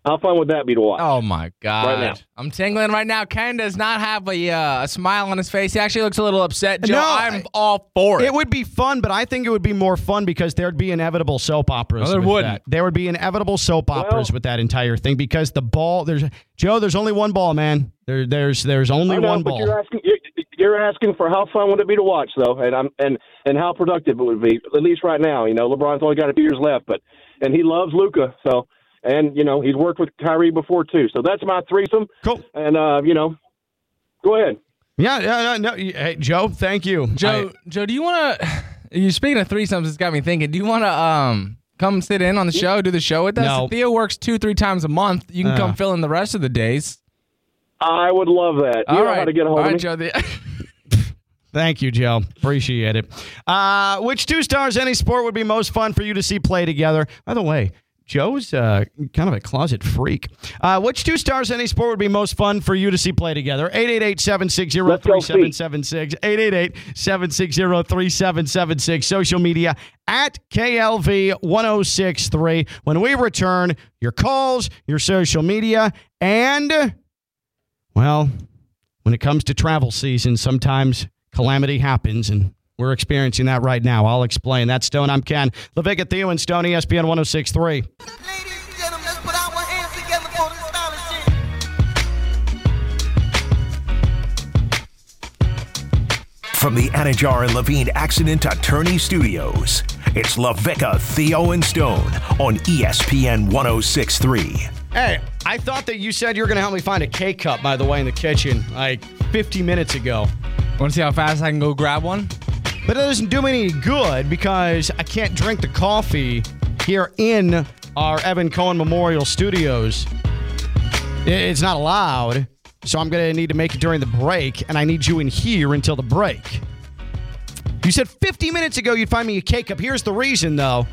how fun would that be to watch? Oh my god! Right now. I'm tingling right now. Ken does not have a, uh, a smile on his face. He actually looks a little upset. Joe, No, I'm I- all for it. It would be fun, but I think it would be more fun because there'd be inevitable soap operas. No, there wouldn't. that. There would be inevitable soap operas Well- with that entire thing because the ball. There's Joe. There's only one ball, man. There, there's there's only know, one but ball. you're asking you're, you're asking for how fun would it be to watch though, and I'm and and how productive it would be. At least right now, you know, LeBron's only got a few years left, but and he loves Luka, so and you know he's worked with Kyrie before too. So that's my threesome. Cool. And uh, you know, go ahead. Yeah, yeah, no, no. Hey, Joe, thank you, Joe, Joe, do you want to? You speaking of threesomes, it's got me thinking. Do you want to um come sit in on the show, do the show with us? No. Theo works two, three times a month. You can Uh. come fill in the rest of the days. I would love that. You All know right, how to get a hold all of right, me. Joe. The, Thank you, Joe. Appreciate it. Uh, which two stars any sport would be most fun for you to see play together? By the way, Joe's uh, kind of a closet freak. Uh, which two stars in any sport would be most fun for you to see play together? 888-760-3776. 888-760-3776. Social media at KLV1063. When we return, your calls, your social media, and, well, when it comes to travel season, sometimes calamity happens and we're experiencing that right now. I'll explain. That's Stone. I'm Ken. LaVecchia, Theo, and Stone, ESPN 1063. And gentlemen, let's put our hands together for this stylish shit. From the Anidjar and Levine Accident Attorney Studios, it's LaVecchia, Theo, and Stone on ESPN 1063. Hey, I thought that you said you were going to help me find a K cup, by the way, in the kitchen like 50 minutes ago. Want to see how fast I can go grab one? But it doesn't do me any good because I can't drink the coffee here in our Evan Cohen Memorial Studios. It's not allowed. So I'm going to need to make it during the break, and I need you in here until the break. You said 50 minutes ago you'd find me a K cup. Here's the reason, though.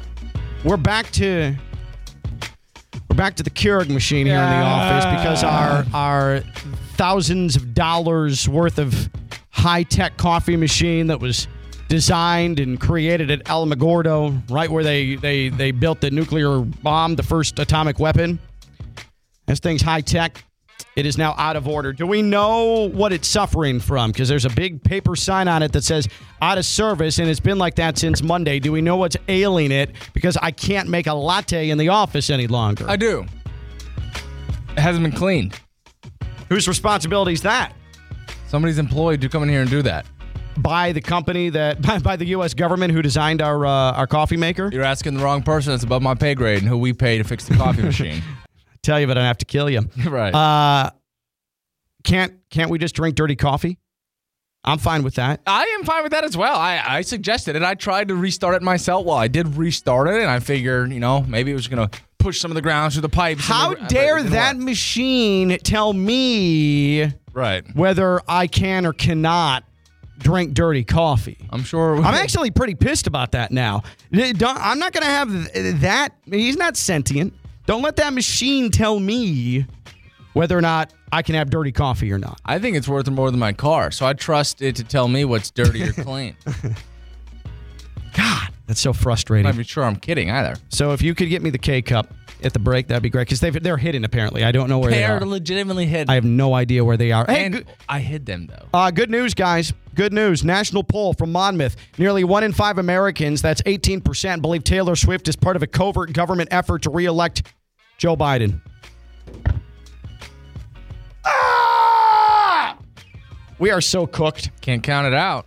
We're back to we're back to the Keurig machine here in the office because our our thousands of dollars worth of high tech coffee machine that was designed and created at Alamogordo, right where they they they built the nuclear bomb, the first atomic weapon. This thing's high tech. It is now out of order. Do we know what it's suffering from? Because there's a big paper sign on it that says out of service, and it's been like that since Monday. Do we know what's ailing it? Because I can't make a latte in the office any longer. I do. It hasn't been cleaned. Whose responsibility is that? Somebody's employed to come in here and do that. By the company that by, by the U.S. government who designed our uh, our coffee maker. You're asking the wrong person. It's above my pay grade and who we pay to fix the coffee machine. Tell you, but I have to kill you. right. Uh, can't can't we just drink dirty coffee? I'm fine with that. I am fine with that as well. I, I suggested it. I tried to restart it myself. Well, I did restart it, and I figured, you know, maybe it was going to push some of the grounds through the pipes. How the- dare that work. machine tell me Right. whether I can or cannot drink dirty coffee? I'm sure. I'm actually pretty pissed about that now. Don't- I'm not going to have that. He's not sentient. Don't let that machine tell me whether or not I can have dirty coffee or not. I think it's worth more than my car, so I trust it to tell me what's dirty or clean. God, that's so frustrating. I'm not even sure I'm kidding either. So if you could get me the K cup at the break, that'd be great because they're hidden apparently. I don't know where they are. They're legitimately hidden. I have no idea where they are. Hey, good, I hid them though. uh, good news, guys. Good news. National poll from Monmouth. Nearly one in five Americans, that's 18%, believe Taylor Swift is part of a covert government effort to reelect Joe Biden. Ah! We are so cooked. Can't count it out.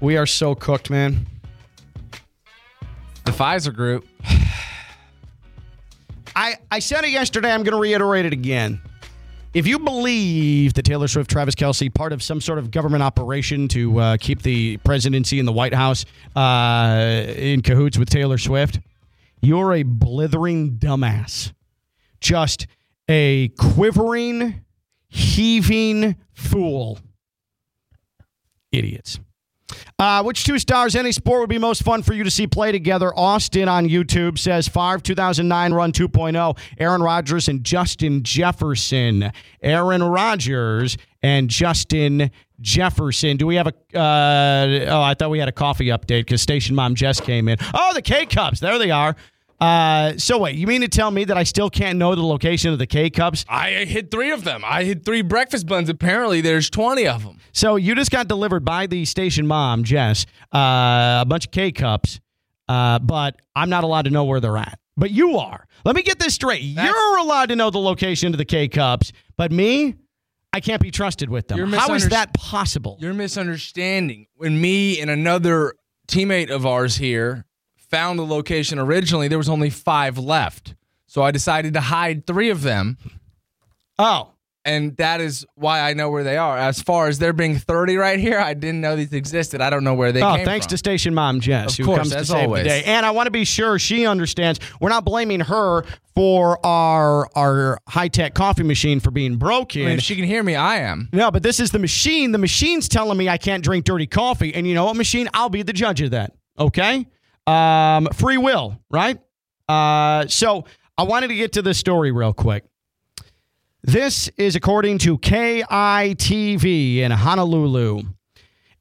We are so cooked, man. The Pfizer group. I, I said it yesterday. I'm going to reiterate it again. If you believe that Taylor Swift, Travis Kelce, part of some sort of government operation to uh, keep the presidency in the White House uh, in cahoots with Taylor Swift, you're a blithering dumbass. Just a quivering, heaving fool. Idiots. Uh, which two stars any sport would be most fun for you to see play together? Austin on YouTube says Favre 2009 run 2.0. Aaron Rodgers and Justin Jefferson. Aaron Rodgers and Justin Jefferson. Do we have a? Uh, oh, I thought we had a coffee update because Station Mom Jess came in. Oh, the K cups. There they are. Uh, so wait, you mean to tell me that I still can't know the location of the K cups? I hid three of them. I hid three breakfast buns. Apparently, there's 20 of them. So you just got delivered by the station mom, Jess, uh, a bunch of K cups, uh, but I'm not allowed to know where they're at. But you are. Let me get this straight. You're allowed to know the location of the K cups, but me, I can't be trusted with them. You're How is misunderst- that possible? You're misunderstanding. When me and another teammate of ours here found the location originally, there was only five left. So I decided to hide three of them, oh, and that is why I know where they are. As far as there being 30 right here, I didn't know these existed. I don't know where they oh, thanks from. to station mom, Jess, Of who course, comes to as save always. the day. And I want to be sure she understands we're not blaming her for our our high tech coffee machine for being broken. I mean, if she can hear me, I am. No, but this is the machine. The machine's telling me I can't drink dirty coffee. And you know what, machine? I'll be the judge of that. Okay? Um, free will, right? Uh, so I wanted to get to this story real quick. This is according to KITV in Honolulu.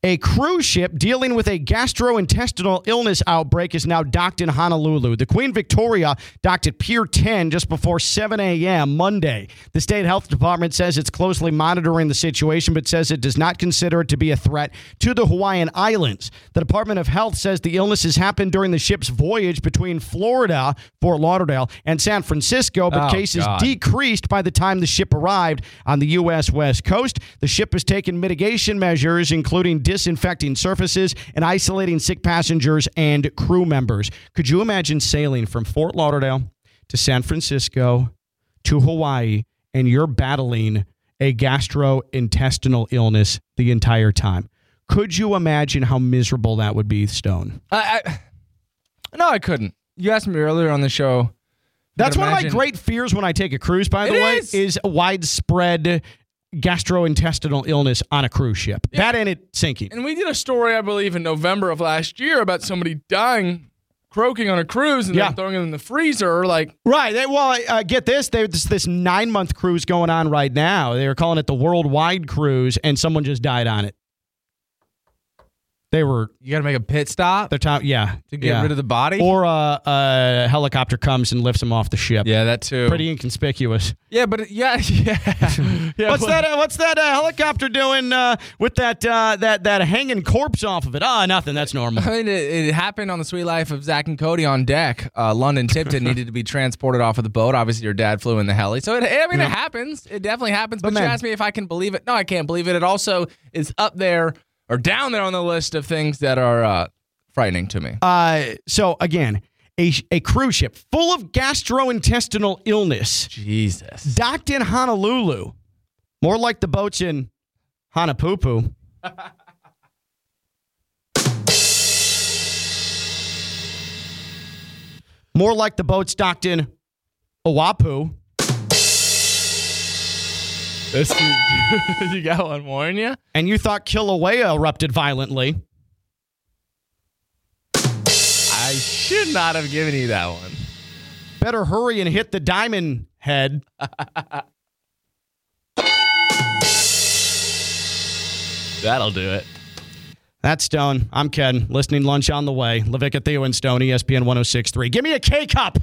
A cruise ship dealing with a gastrointestinal illness outbreak is now docked in Honolulu. The Queen Victoria docked at Pier 10 just before 7 a.m. Monday. The state health department says it's closely monitoring the situation, but says it does not consider it to be a threat to the Hawaiian Islands. The Department of Health says the illness has happened during the ship's voyage between Florida, Fort Lauderdale, and San Francisco, but Oh, cases God. decreased by the time the ship arrived on the U.S. West Coast. The ship has taken mitigation measures, including disinfecting surfaces and isolating sick passengers and crew members. Could you imagine sailing from Fort Lauderdale to San Francisco to Hawaii and you're battling a gastrointestinal illness the entire time? Could you imagine how miserable that would be, Stone? I, I, no, I couldn't. You asked me earlier on the show. That's one of my great fears when I take a cruise, by the It way, is. is widespread gastrointestinal illness on a cruise ship. That ended sinking. And we did a story, I believe, in November of last year about somebody dying, croaking on a cruise, and Yeah. then throwing it in the freezer. Like, Right. They, well, uh, get this. There's this nine month cruise going on right now. They were calling it the worldwide cruise, and someone just died on it. They were you got to make a pit stop their time. Yeah, to get yeah. rid of the body. Or uh, a helicopter comes and lifts them off the ship. yeah, that too. Pretty inconspicuous. Yeah, but yeah, yeah. yeah What's well- that? Uh, what's that uh, helicopter doing uh, with that uh, that that hanging corpse off of it? Ah, nothing. That's normal. I mean, it, it happened on the Suite Life of Zack and Cody on deck. Uh, London Tipton needed to be transported off of the boat. Obviously, your dad flew in the heli, so it, I mean, it happens. It definitely happens. But, But you man- asked me if I can believe it. No, I can't believe it. It also is up there or down there on the list of things that are uh, frightening to me. Uh, so again, a, a cruise ship full of gastrointestinal illness Jesus. docked in Honolulu, more like the boats in Honolulu. more like the boats docked in Oahu. This you got one more in you? And you thought Kilauea erupted violently. I should not have given you that one. Better hurry and hit the diamond head. That'll do it. That's Stone. I'm Ken. Listening lunch on the way. LaVecchia Theo and Stone, ESPN 1063. Give me a K cup.